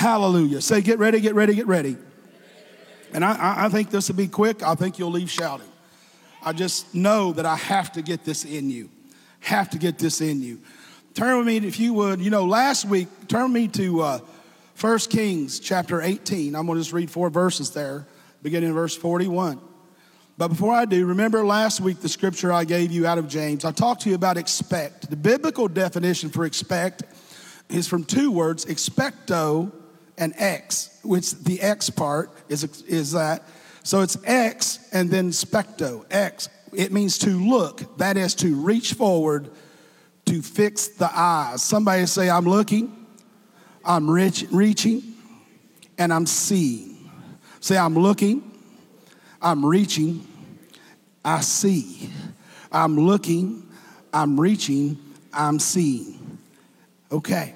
Hallelujah. Say, get ready, get ready, get ready. And I, I think this will be quick. I think you'll leave shouting. I just know that I have to get this in you. Have to get this in you. Turn with me, if you would. You know, last week, turn me to uh, 1 Kings chapter 18. I'm going to just read four verses there, beginning in verse 41. But before I do, remember last week the scripture I gave you out of James. I talked to you about expect. The biblical definition for expect is from two words, expecto and X, which the X part is, is that. So it's X and then specto, X. It means to look, that is to reach forward, to fix the eyes. Somebody say, I'm looking, I'm rich, reaching, and I'm seeing. Say, I'm looking, I'm reaching, I see. I'm looking, I'm reaching, I'm seeing. Okay.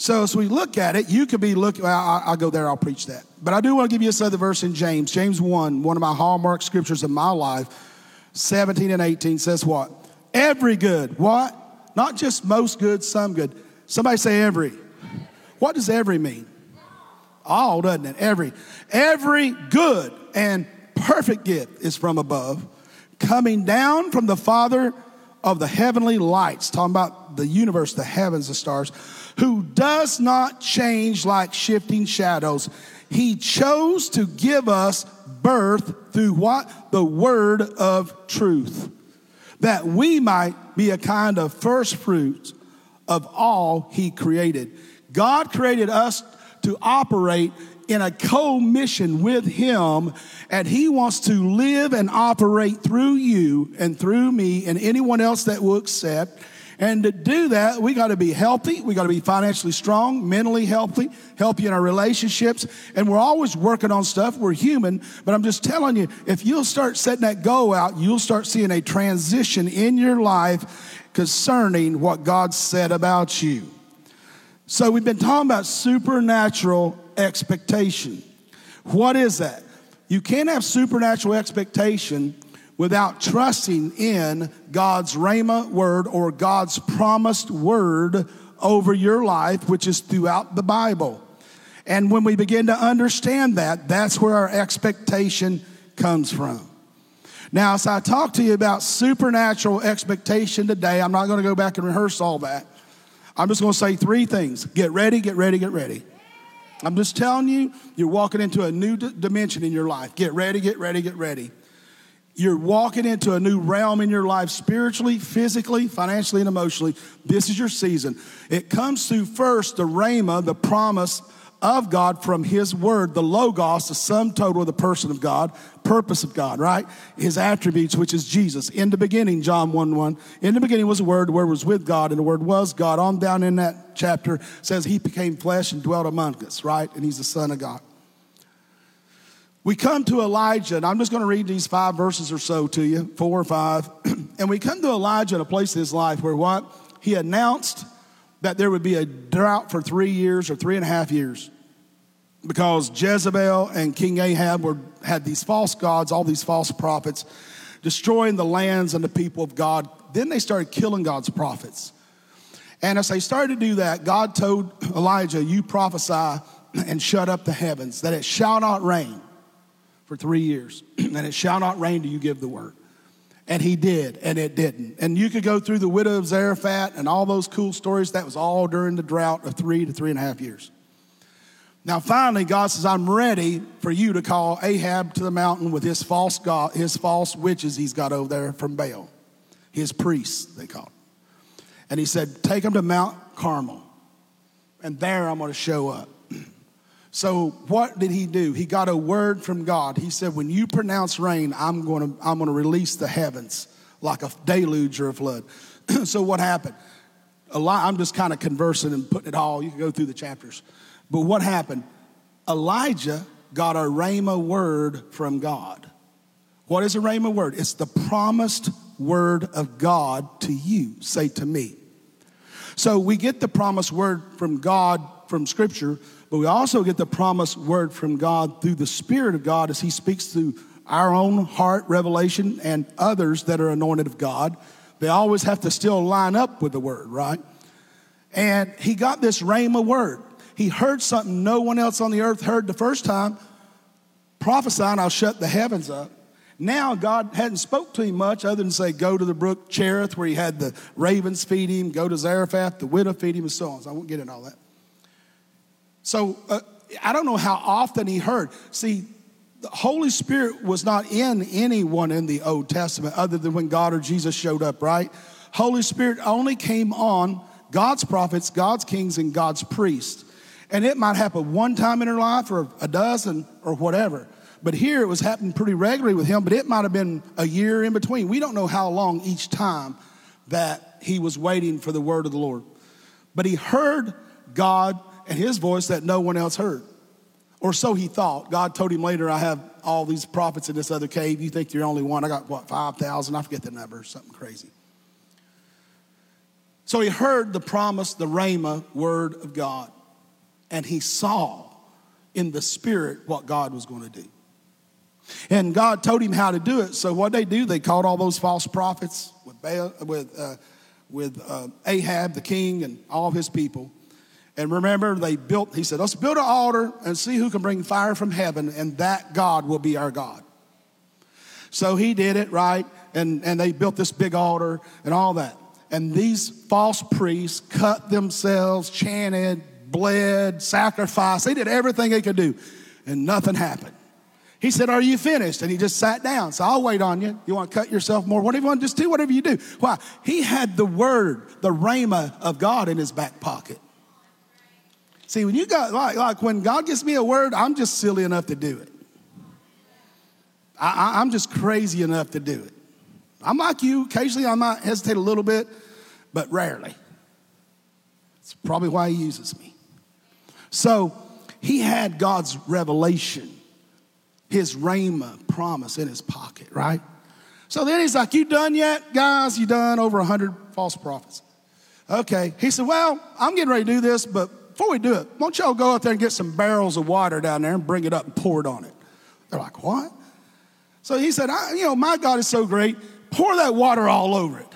So as we look at it, you could be looking, well, I'll, go there, I'll preach that. But I do want to give you this other verse in James. James 1, one of my hallmark scriptures of my life, 17 and 18 says what? Every good. What? Not just most good, some good. Somebody say every. What does every mean? All, doesn't it? Every. Every good and perfect gift is from above, coming down from the Father of the heavenly lights, talking about the universe, the heavens, the stars, who does not change like shifting shadows. He chose to give us birth through what? The word of truth, that we might be a kind of first fruits of all he created. God created us to operate in a co-mission with him and he wants to live and operate through you and through me and anyone else that will accept and to do that, we got to be healthy. We got to be financially strong, mentally healthy, healthy in our relationships. And we're always working on stuff. We're human. But I'm just telling you, if you'll start setting that goal out, you'll start seeing a transition in your life concerning what God said about you. So we've been talking about supernatural expectation. What is that? You can't have supernatural expectation without trusting in God's Rhema word or God's promised word over your life, which is throughout the Bible. And when we begin to understand that, that's where our expectation comes from. Now, as I talk to you about supernatural expectation today, I'm not going to go back and rehearse all that. I'm just going to say three things get ready, get ready, get ready. I'm just telling you, you're walking into a new d- dimension in your life. Get ready, get ready, get ready. You're walking into a new realm in your life spiritually, physically, financially, and emotionally. This is your season. It comes through first the Rhema, the promise of God from His Word, the Logos, the sum total of the person of God, purpose of God, right? His attributes, which is Jesus. In the beginning, John 1 1, in the beginning was the Word, the Word was with God, and the Word was God. On down in that chapter says He became flesh and dwelt among us, right? And He's the Son of God. We come to Elijah, and I'm just going to read these five verses or so to you, four or five. and we come to Elijah in a place in his life where what? He announced that there would be a drought for three years or three and a half years because Jezebel and King Ahab were, had these false gods, all these false prophets, destroying the lands and the people of God. Then they started killing God's prophets. And as they started to do that, God told Elijah, You prophesy and shut up the heavens, that it shall not rain for three years, and it shall not rain till you give the word. And he did, and it didn't. And you could go through the widow of Zarephath and all those cool stories. That was all during the drought of three to three and a half years. Now, finally, God says, I'm ready for you to call Ahab to the mountain with his false God, his false witches he's got over there from Baal, his priests, they call. And he said, Take them to Mount Carmel, and there I'm going to show up. So what did he do? He got a word from God. He said, "When you pronounce rain, I'm going to I'm going to release the heavens like a deluge or a flood." so what happened? A lot. I'm just kind of conversing and putting it all. You can go through the chapters. But what happened? Elijah got a rhema word from God. What is a rhema word? It's the promised word of God to you. Say to me. So we get the promised word from God from Scripture, but we also get the promised word from God through the Spirit of God as He speaks through our own heart revelation and others that are anointed of God. They always have to still line up with the word, right? And he got this rhema word. he heard something no one else on the earth heard the first time, prophesying, I'll shut the heavens up. Now God hadn't spoke to him much other than say, go to the brook Cherith where he had the ravens feed him, go to Zarephath, the widow feed him, and so on. So I won't get into all that. So uh, I don't know how often he heard. See, the Holy Spirit was not in anyone in the Old Testament other than when God or Jesus showed up, right? Holy Spirit only came on God's prophets, God's kings, and God's priests. And it might happen one time in her life or a dozen or whatever. But here it was happening pretty regularly with him, but it might have been a year in between. We don't know how long each time that he was waiting for the word of the Lord. But he heard God and his voice that no one else heard. Or so he thought. God told him later, I have all these prophets in this other cave. You think you're only one. I got what, 5,000? I forget the number, something crazy. So he heard the promise, the Rhema word of God, and he saw in the spirit what God was going to do. And God told him how to do it. So what they do, they called all those false prophets with, Baal, with, uh, with uh, Ahab, the king, and all his people. And remember, they built, he said, let's build an altar and see who can bring fire from heaven, and that God will be our God. So he did it, right? And, and they built this big altar and all that. And these false priests cut themselves, chanted, bled, sacrificed. They did everything they could do, and nothing happened. He said, Are you finished? And he just sat down. So I'll wait on you. You want to cut yourself more? Whatever you want, just do whatever you do. Why? He had the word, the rhema of God in his back pocket. See, when you got, like, like when God gives me a word, I'm just silly enough to do it. I, I'm just crazy enough to do it. I'm like you. Occasionally I might hesitate a little bit, but rarely. It's probably why he uses me. So he had God's revelation his rhema promise in his pocket, right? So then he's like, You done yet, guys? You done over a 100 false prophets. Okay. He said, Well, I'm getting ready to do this, but before we do it, won't y'all go out there and get some barrels of water down there and bring it up and pour it on it? They're like, What? So he said, You know, my God is so great, pour that water all over it.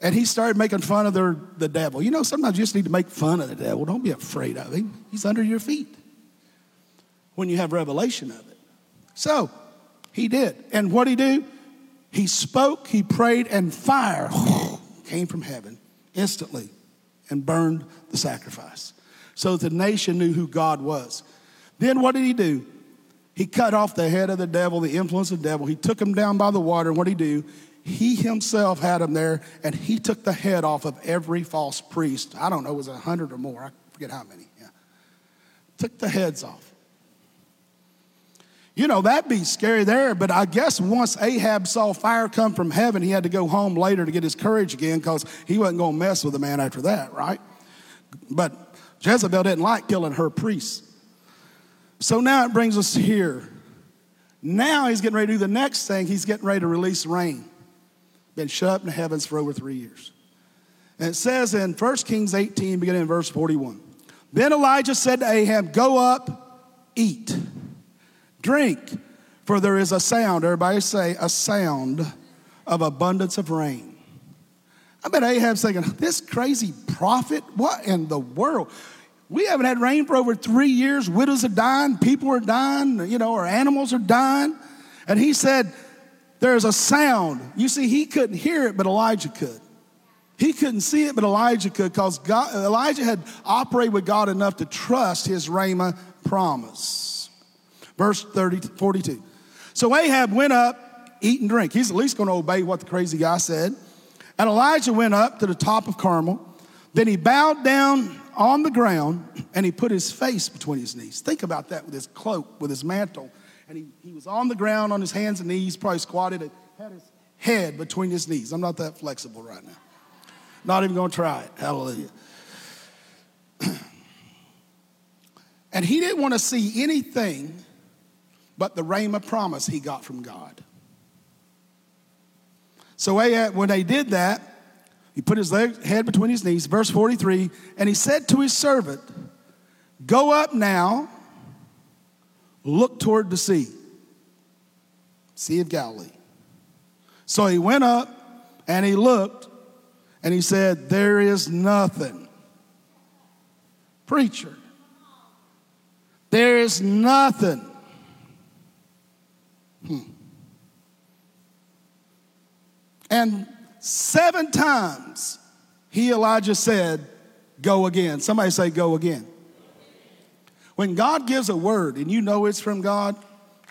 And he started making fun of their, the devil. You know, sometimes you just need to make fun of the devil. Don't be afraid of him, he's under your feet when you have revelation of it. So he did. And what he do? He spoke, he prayed, and fire came from heaven instantly and burned the sacrifice. So the nation knew who God was. Then what did he do? He cut off the head of the devil, the influence of the devil. He took him down by the water. And what did he do? He himself had him there, and he took the head off of every false priest. I don't know, it was a hundred or more. I forget how many. Yeah. Took the heads off. You know, that'd be scary there, but I guess once Ahab saw fire come from heaven, he had to go home later to get his courage again because he wasn't going to mess with the man after that, right? But Jezebel didn't like killing her priests. So now it brings us here. Now he's getting ready to do the next thing. He's getting ready to release rain. Been shut up in the heavens for over three years. And it says in 1 Kings 18, beginning in verse 41. Then Elijah said to Ahab, Go up, eat Drink, for there is a sound, everybody say, a sound of abundance of rain. I bet Ahab's thinking, this crazy prophet, what in the world? We haven't had rain for over three years. Widows are dying, people are dying, you know, our animals are dying. And he said, There's a sound. You see, he couldn't hear it, but Elijah could. He couldn't see it, but Elijah could because Elijah had operated with God enough to trust his Rhema promise. Verse 30, 42. So Ahab went up, eat and drink. He's at least going to obey what the crazy guy said. And Elijah went up to the top of Carmel. Then he bowed down on the ground and he put his face between his knees. Think about that with his cloak, with his mantle. And he, he was on the ground on his hands and knees, probably squatted and had his head between his knees. I'm not that flexible right now. Not even going to try it. Hallelujah. and he didn't want to see anything but the rhema promise he got from God. So when they did that, he put his leg, head between his knees, verse 43, and he said to his servant, Go up now, look toward the sea, Sea of Galilee. So he went up and he looked and he said, There is nothing. Preacher. There is nothing. Hmm. And seven times he, Elijah, said, Go again. Somebody say, Go again. When God gives a word and you know it's from God,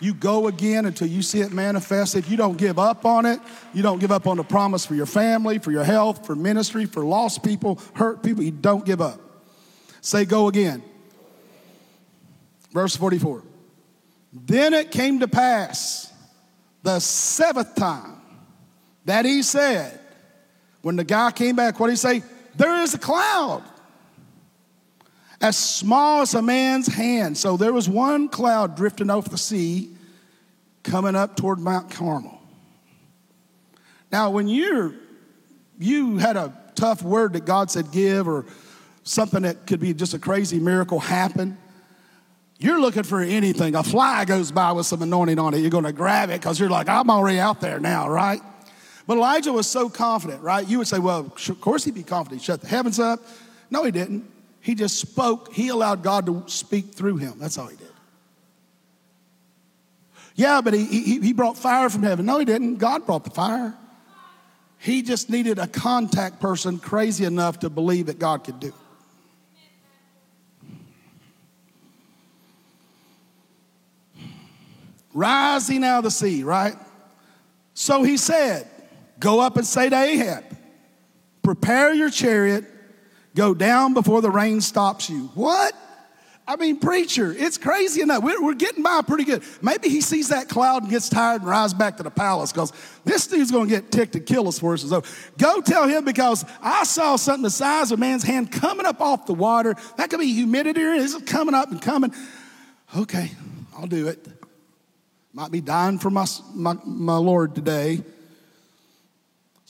you go again until you see it manifested. You don't give up on it. You don't give up on the promise for your family, for your health, for ministry, for lost people, hurt people. You don't give up. Say, Go again. Verse 44. Then it came to pass the seventh time that he said, when the guy came back, what did he say? There is a cloud as small as a man's hand. So there was one cloud drifting off the sea coming up toward Mount Carmel. Now, when you're you had a tough word that God said give or something that could be just a crazy miracle happen, you're looking for anything. A fly goes by with some anointing on it, you're going to grab it because you're like, I'm already out there now, right? But Elijah was so confident, right? You would say, well, of course he'd be confident. He shut the heavens up. No, he didn't. He just spoke. He allowed God to speak through him. That's all he did. Yeah, but he, he, he brought fire from heaven. No, he didn't. God brought the fire. He just needed a contact person crazy enough to believe that God could do it. rising out of the sea, right? So he said, Go up and say to Ahab, prepare your chariot, go down before the rain stops you. What? I mean, preacher, it's crazy enough. We're, we're, getting by pretty good. Maybe he sees that cloud and gets tired and rides back to the palace because this dude's going to get ticked and kill us for us. Go tell him because I saw something the size of a man's hand coming up off the water. That could be humidity or it's coming up and coming. Okay, I'll do it. Might be dying for my, my, my Lord today.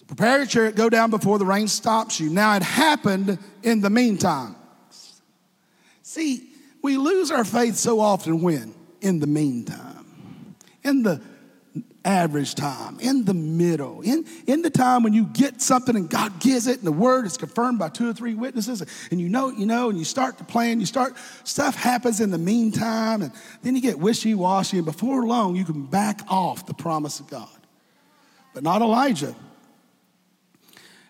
Prepare your chariot, go down before the rain stops you. Now it happened in the meantime. See, we lose our faith so often when? In the meantime. In the average time, in the middle, in, in the time when you get something and God gives it and the word is confirmed by two or three witnesses and you know, you know, and you start to plan, you start, stuff happens in the meantime and then you get wishy-washy and before long you can back off the promise of God. But not Elijah.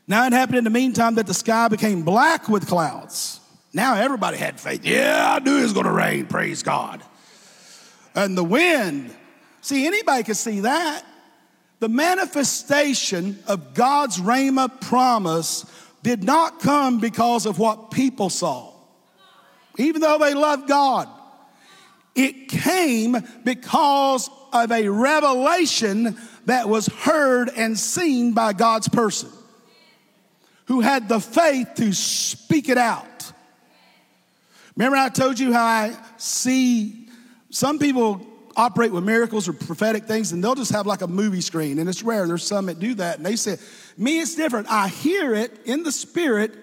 Now it happened in the meantime that the sky became black with clouds. Now everybody had faith. Yeah, I knew it was going to rain, praise God. And the wind See, anybody could see that. The manifestation of God's Rhema promise did not come because of what people saw, even though they loved God. It came because of a revelation that was heard and seen by God's person who had the faith to speak it out. Remember, I told you how I see some people operate with miracles or prophetic things, and they'll just have like a movie screen, and it's rare. There's some that do that, and they say, "Me, it's different. I hear it in the spirit,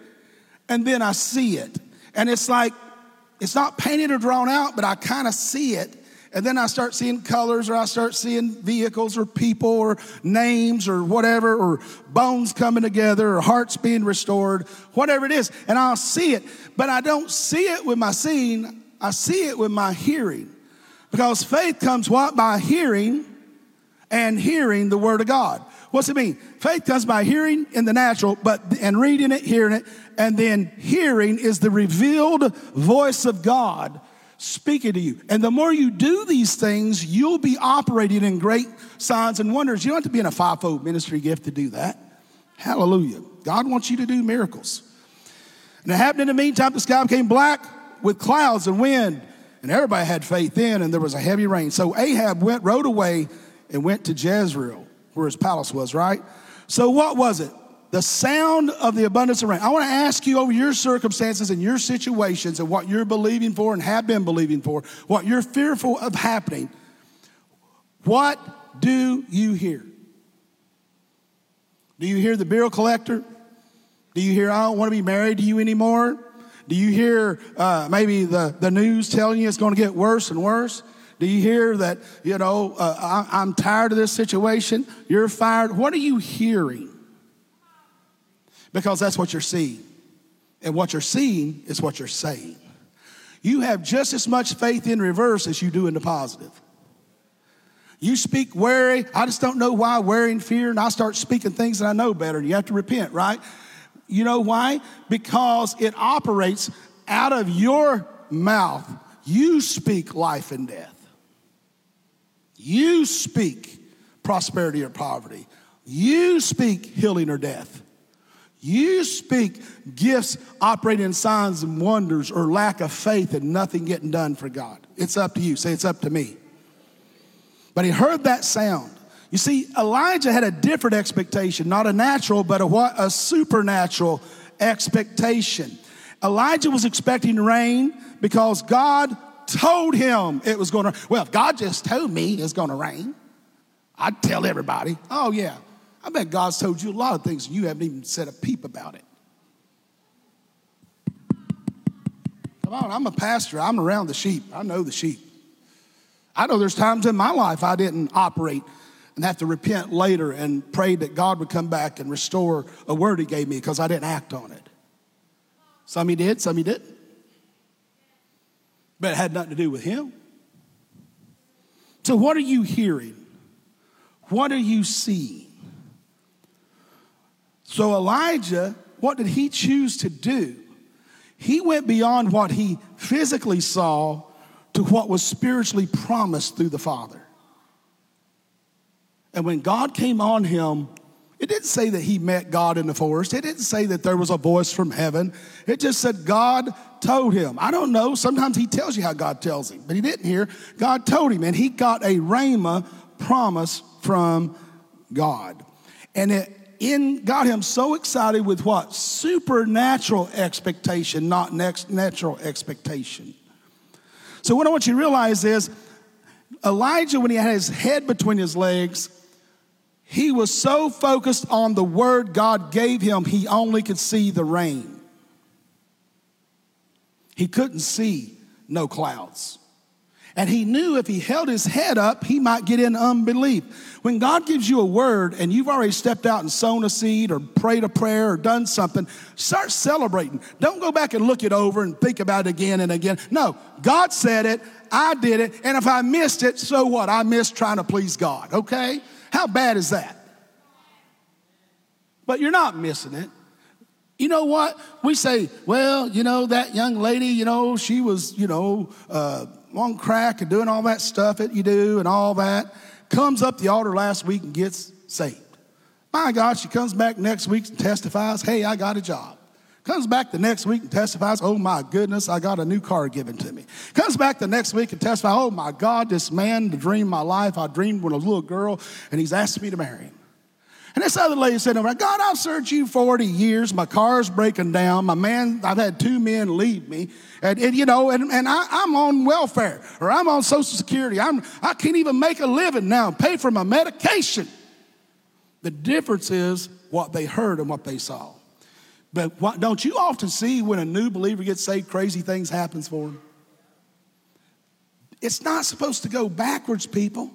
and then I see it, and it's like it's not painted or drawn out, but I kind of see it." And then I start seeing colors, or I start seeing vehicles, or people, or names, or whatever, or bones coming together, or hearts being restored, whatever it is. And I'll see it, but I don't see it with my seeing, I see it with my hearing. Because faith comes what? By hearing and hearing the word of God. What's it mean? Faith comes by hearing in the natural, but and reading it, hearing it, and then hearing is the revealed voice of God speaking to you. And the more you do these things, you'll be operating in great signs and wonders. You don't have to be in a fivefold ministry gift to do that. Hallelujah. God wants you to do miracles. And it happened in the meantime, the sky became black with clouds and wind and everybody had faith in, and there was a heavy rain. So Ahab went, rode away, and went to Jezreel, where his palace was, right? So what was it? The sound of the abundance of rain. I want to ask you over your circumstances and your situations and what you're believing for and have been believing for, what you're fearful of happening. What do you hear? Do you hear the bill collector? Do you hear, I don't want to be married to you anymore? Do you hear uh, maybe the, the news telling you it's going to get worse and worse? Do you hear that, you know, uh, I, I'm tired of this situation? You're fired. What are you hearing? Because that's what you're seeing. And what you're seeing is what you're saying. you have just as much faith in reverse as you do in the positive. You speak worry, I just don't know why, worry and fear, and I start speaking things that I know better, you have to repent, right? You know why? Because it operates out of your mouth. You speak life and death. You speak prosperity or poverty. You speak healing or death. You speak gifts operating in signs and wonders or lack of faith and nothing getting done for God. It's up to you. Say, it's up to me. But he heard that sound. You see, Elijah had a different expectation, not a natural, but a what? A supernatural expectation. Elijah was expecting rain because God told him it was going to. Well, if God just told me it's going to rain, I'd tell everybody. Oh, yeah. I bet God's told you a lot of things and you haven't even said a peep about it. Come on, I'm a pastor. I'm around the sheep. I know the sheep. I know there's times in my life I didn't operate and have to repent later and pray that God would come back and restore a word He gave me because I didn't act on it. Some He did, some He didn't. But it had nothing to do with Him. So, what are you hearing? What are you seeing? So, Elijah, what did he choose to do? He went beyond what he physically saw to what was spiritually promised through the Father. And when God came on him, it didn't say that he met God in the forest. It didn't say that there was a voice from heaven. It just said God told him. I don't know. Sometimes he tells you how God tells him, but he didn't hear. God told him, and he got a rhema promise from God. And it in, got him so excited with what? Supernatural expectation, not next natural expectation. So, what I want you to realize is Elijah, when he had his head between his legs, he was so focused on the word God gave him, he only could see the rain. He couldn't see no clouds. And he knew if he held his head up, he might get in unbelief. When God gives you a word and you've already stepped out and sown a seed or prayed a prayer or done something, start celebrating. Don't go back and look it over and think about it again and again. No, God said it, I did it, and if I missed it, so what? I missed trying to please God, okay? How bad is that? But you're not missing it. You know what? We say, well, you know, that young lady, you know, she was, you know, uh, on crack and doing all that stuff that you do and all that, comes up the altar last week and gets saved. My God, she comes back next week and testifies, hey, I got a job. Comes back the next week and testifies, oh my goodness, I got a new car given to me. Comes back the next week and testifies, oh my God, this man, the dream of my life, I dreamed when I was a little girl, and he's asked me to marry him. And this other lady said, God, I've served you 40 years. My car's breaking down. My man, I've had two men leave me. And, and you know, and, and I, am on welfare or I'm on Social Security. I'm, I can't even make a living now pay for my medication. The difference is what they heard and what they saw. But what, don't you often see when a new believer gets saved, crazy things happens for them? It's not supposed to go backwards, people.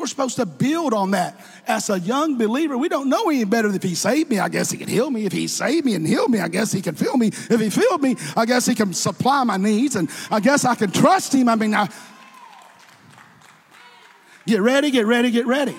We're supposed to build on that. As a young believer, we don't know any better. If he saved me, I guess he can heal me. If he saved me and healed me, I guess he can fill me. If he filled me, I guess he can supply my needs. And I guess I can trust him. I mean, I, get ready, get ready, get ready.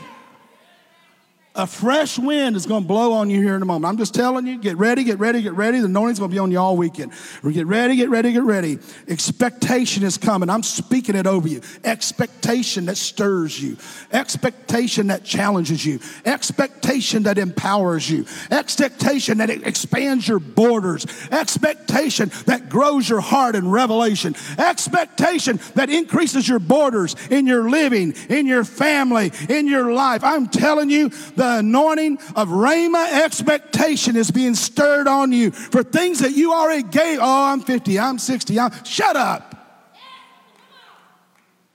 A fresh wind is going to blow on you here in a moment. I'm just telling you, get ready, get ready, get ready. The anointing's going to be on you all weekend. Get ready, get ready, get ready. Expectation is coming. I'm speaking it over you. Expectation that stirs you. Expectation that challenges you. Expectation that empowers you. Expectation that expands your borders. Expectation that grows your heart in revelation. Expectation that increases your borders in your living, in your family, in your life. I'm telling you, the anointing of Rhema expectation is being stirred on you for things that you already gave. Oh, I'm 50, I'm 60, I'm, shut up.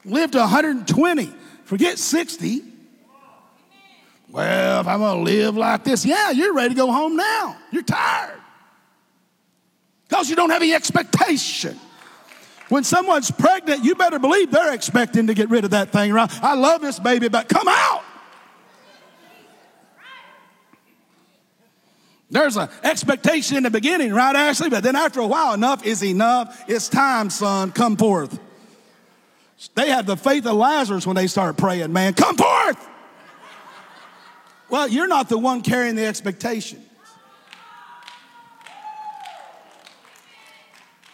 Live to 120, forget 60. Well, if I'm gonna live like this, yeah, you're ready to go home now. You're tired. Because you don't have any expectation. When someone's pregnant, you better believe they're expecting to get rid of that thing, right? I love this baby, but come out. There's an expectation in the beginning, right, Ashley? But then after a while, enough is enough. It's time, son, come forth. They had the faith of Lazarus when they started praying, man, come forth. Well, you're not the one carrying the expectation.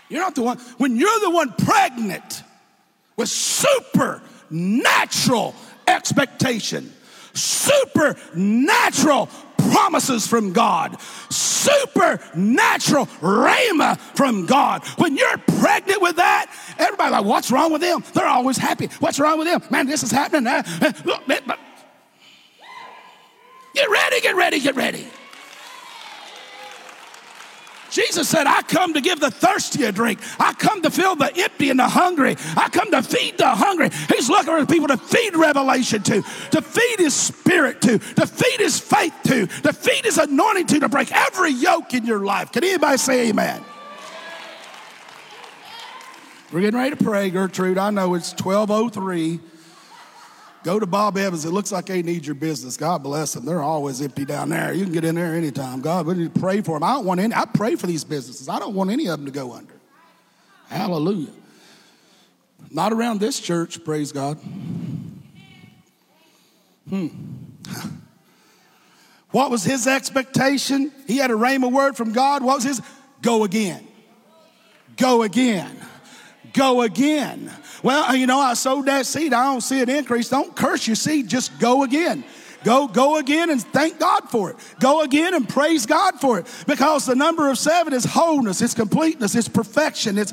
You're not the one. When you're the one pregnant with supernatural expectation, supernatural promises from God, supernatural rhema from God. When you're pregnant with that, everybody like, what's wrong with them? They're always happy. What's wrong with them? Man, this is happening. Get ready, get ready, get ready. Jesus said, I come to give the thirsty a drink. I come to fill the empty and the hungry. I come to feed the hungry. He's looking for people to feed revelation to, to feed his spirit to, to feed his faith to, to feed his anointing to, to break every yoke in your life. Can anybody say amen? We're getting ready to pray, Gertrude. I know it's 1203. Go to Bob Evans. It looks like they need your business. God bless them. They're always empty down there. You can get in there anytime. God, we need to pray for them. I don't want any. I pray for these businesses. I don't want any of them to go under. Hallelujah. Not around this church, praise God. Hmm. What was his expectation? He had a rhema word from God. What was his? Go again. Go again. Go again. Well, uh, you know, I sowed that seed. I don't see an increase. Don't curse your seed. Just go again. Go, go again and thank God for it. Go again and praise God for it. Because the number of seven is wholeness, it's completeness, it's perfection, it's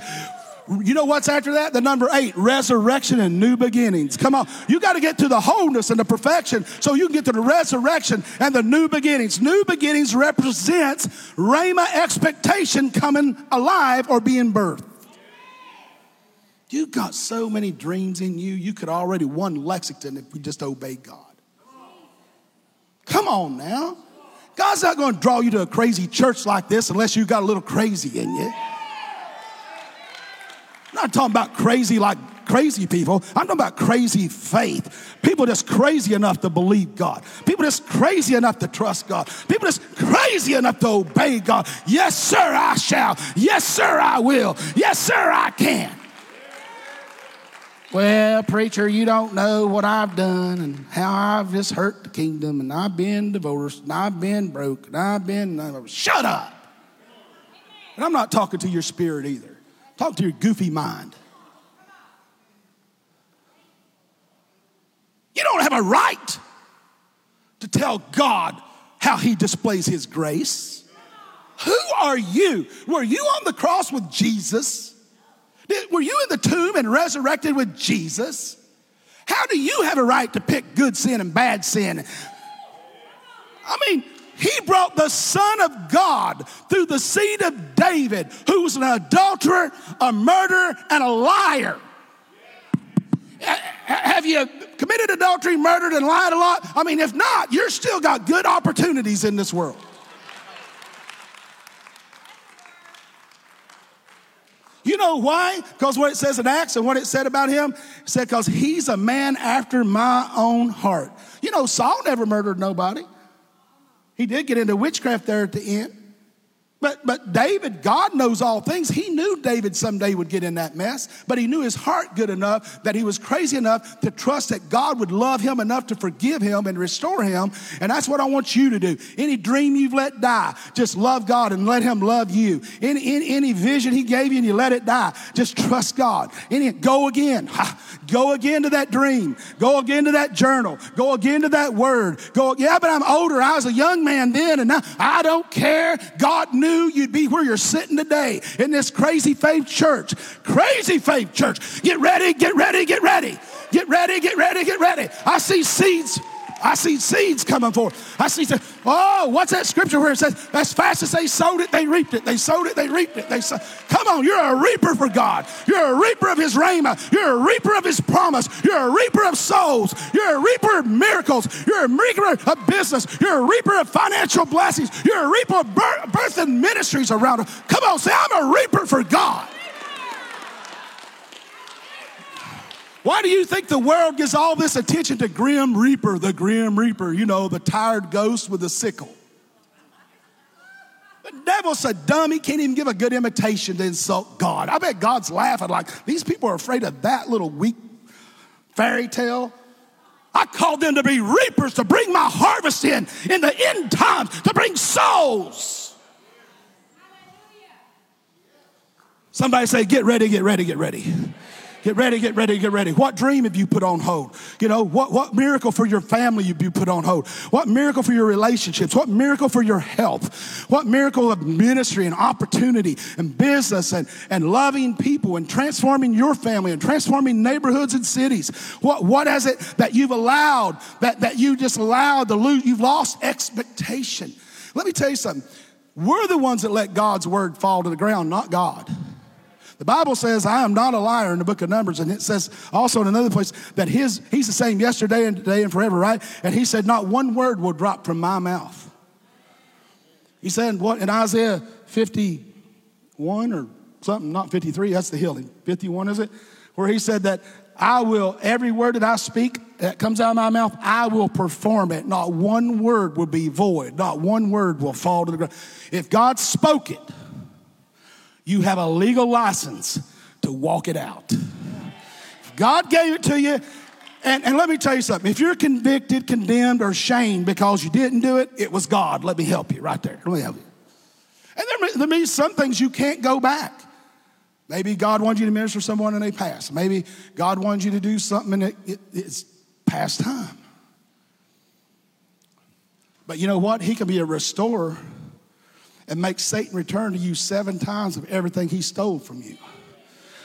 you know what's after that? The number eight, resurrection and new beginnings. Come on. You got to get to the wholeness and the perfection so you can get to the resurrection and the new beginnings. New beginnings represents Rhema expectation coming alive or being birthed. You got so many dreams in you, you could already won Lexington if we just obey God. Come on now. God's not going to draw you to a crazy church like this unless you got a little crazy in you. I'm not talking about crazy like crazy people. I'm talking about crazy faith. People just crazy enough to believe God. People just crazy enough to trust God. People just crazy enough to obey God. Yes, sir, I shall. Yes, sir, I will. Yes, sir, I can. Well, preacher, you don't know what I've done and how I've just hurt the kingdom, and I've been divorced, and I've been broke, and I've been. Shut up. And I'm not talking to your spirit either. Talk to your goofy mind. You don't have a right to tell God how He displays His grace. Who are you? Were you on the cross with Jesus? Were you in the tomb and resurrected with Jesus? How do you have a right to pick good sin and bad sin? I mean, he brought the Son of God through the seed of David, who was an adulterer, a murderer, and a liar. Have you committed adultery, murdered, and lied a lot? I mean, if not, you're still got good opportunities in this world. You know why? Because what it says in Acts and what it said about him, it said, because he's a man after my own heart. You know, Saul never murdered nobody. He did get into witchcraft there at the end. But, but David, God knows all things. He knew David someday would get in that mess, but he knew his heart good enough that he was crazy enough to trust that God would love him enough to forgive him and restore him. And that's what I want you to do. Any dream you've let die, just love God and let him love you. Any, any, any vision he gave you and you let it die, just trust God. Any, go again. Ha, go again to that dream. Go again to that journal. Go again to that word. Go, yeah, but I'm older. I was a young man then and now I don't care. God knew knew you'd be where you're sitting today in this crazy faith church. Crazy faith church. Get ready, get ready, get ready. Get ready, get ready, get ready. I see seeds. I see seeds coming forth. I see, oh, what's that scripture where it says, as fast as they sowed it, they reaped it. They sowed it, they reaped it. They sow. Come on, you're a reaper for God. You're a reaper of His rhema. You're a reaper of His promise. You're a reaper of souls. You're a reaper of miracles. You're a reaper of business. You're a reaper of financial blessings. You're a reaper of birth and ministries around. Come on, say, I'm a reaper for God. Why do you think the world gives all this attention to Grim Reaper, the Grim Reaper, you know, the tired ghost with the sickle? The devil's dumb he can't even give a good imitation to insult God. I bet God's laughing like these people are afraid of that little weak fairy tale. I called them to be reapers, to bring my harvest in in the end times, to bring souls. Somebody say, Get ready, get ready, get ready. Get ready, get ready, get ready. What dream have you put on hold? You know, what, what miracle for your family have you put on hold? What miracle for your relationships? What miracle for your health? What miracle of ministry and opportunity and business and, and loving people and transforming your family and transforming neighborhoods and cities? What, what is it that you've allowed, that, that you just allowed to lose? You've lost expectation. Let me tell you something. We're the ones that let God's word fall to the ground, not God. The Bible says, I am not a liar in the book of Numbers. And it says also in another place that his, he's the same yesterday and today and forever, right? And he said, Not one word will drop from my mouth. He said, What in Isaiah 51 or something, not 53, that's the healing. 51, is it? Where he said that I will, every word that I speak that comes out of my mouth, I will perform it. Not one word will be void, not one word will fall to the ground. If God spoke it, you have a legal license to walk it out. God gave it to you. And, and let me tell you something. If you're convicted, condemned, or shamed because you didn't do it, it was God. Let me help you right there. Let me help you. And there, there means some things you can't go back. Maybe God wanted you to minister to someone and they passed. Maybe God wanted you to do something and it, it, it's past time. But you know what? He can be a restorer and make Satan return to you seven times of everything he stole from you.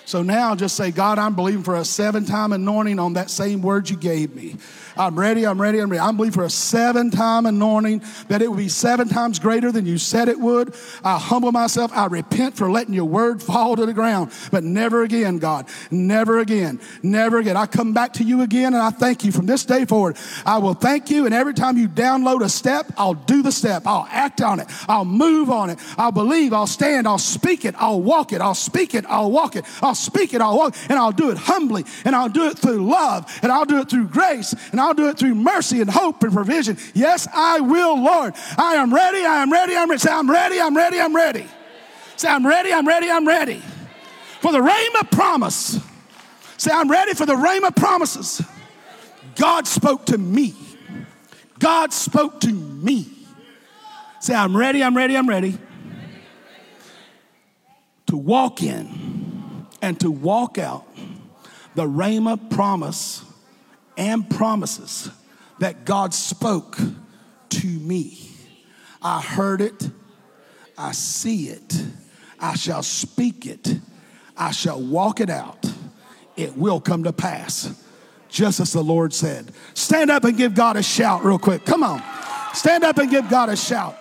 So now just say, God, I'm believing for a seven time anointing on that same word you gave me. I'm ready, I'm ready, I'm ready. I'm believing for a seven time anointing that it will be seven times greater than you said it would. I humble myself. I repent for letting your word fall to the ground, but never again, God. Never again. Never again. I come back to you again and I thank you from this day forward. I will thank you. And every time you download a step, I'll do the step. I'll act on it. I'll move on it. I'll believe. I'll stand. I'll speak it. I'll walk it. I'll speak it. I'll walk it. I'll speak it. I'll walk and I'll do it humbly and I'll do it through love and I'll do it through grace and I'll do it through mercy and hope and provision. Yes, I will, Lord. I am ready. I am ready. I'm ready. Say, I'm ready. I'm ready. I'm ready. Say, I'm ready. I'm ready. I'm ready. For the Rhema promise. Say, I'm ready for the Rhema promises. God spoke to me. God spoke to me. Say, I'm ready. I'm ready. I'm ready. To walk in and to walk out the Rhema promise and promises that God spoke to me. I heard it, I see it, I shall speak it, I shall walk it out. It will come to pass, just as the Lord said. Stand up and give God a shout, real quick. Come on. Stand up and give God a shout.